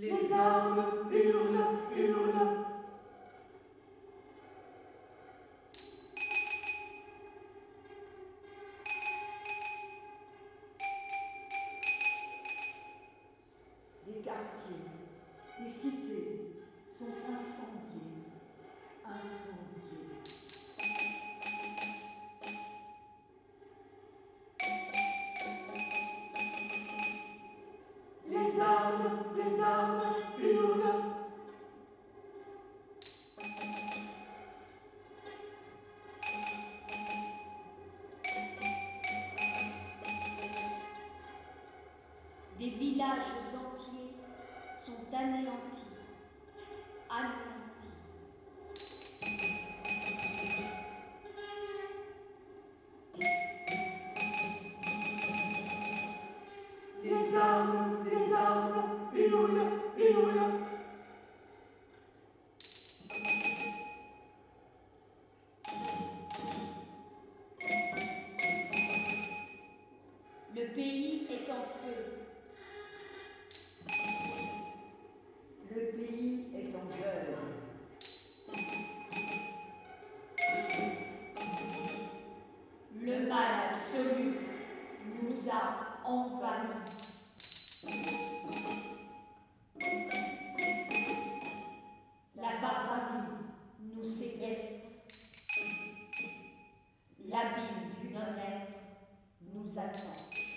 Les armes hurlent, hurlent. Des quartiers, Des villages entiers sont anéantis, anéantis. Les hommes le mal absolu nous a envahis. La barbarie nous séquestre. L'abîme du non-être nous attend.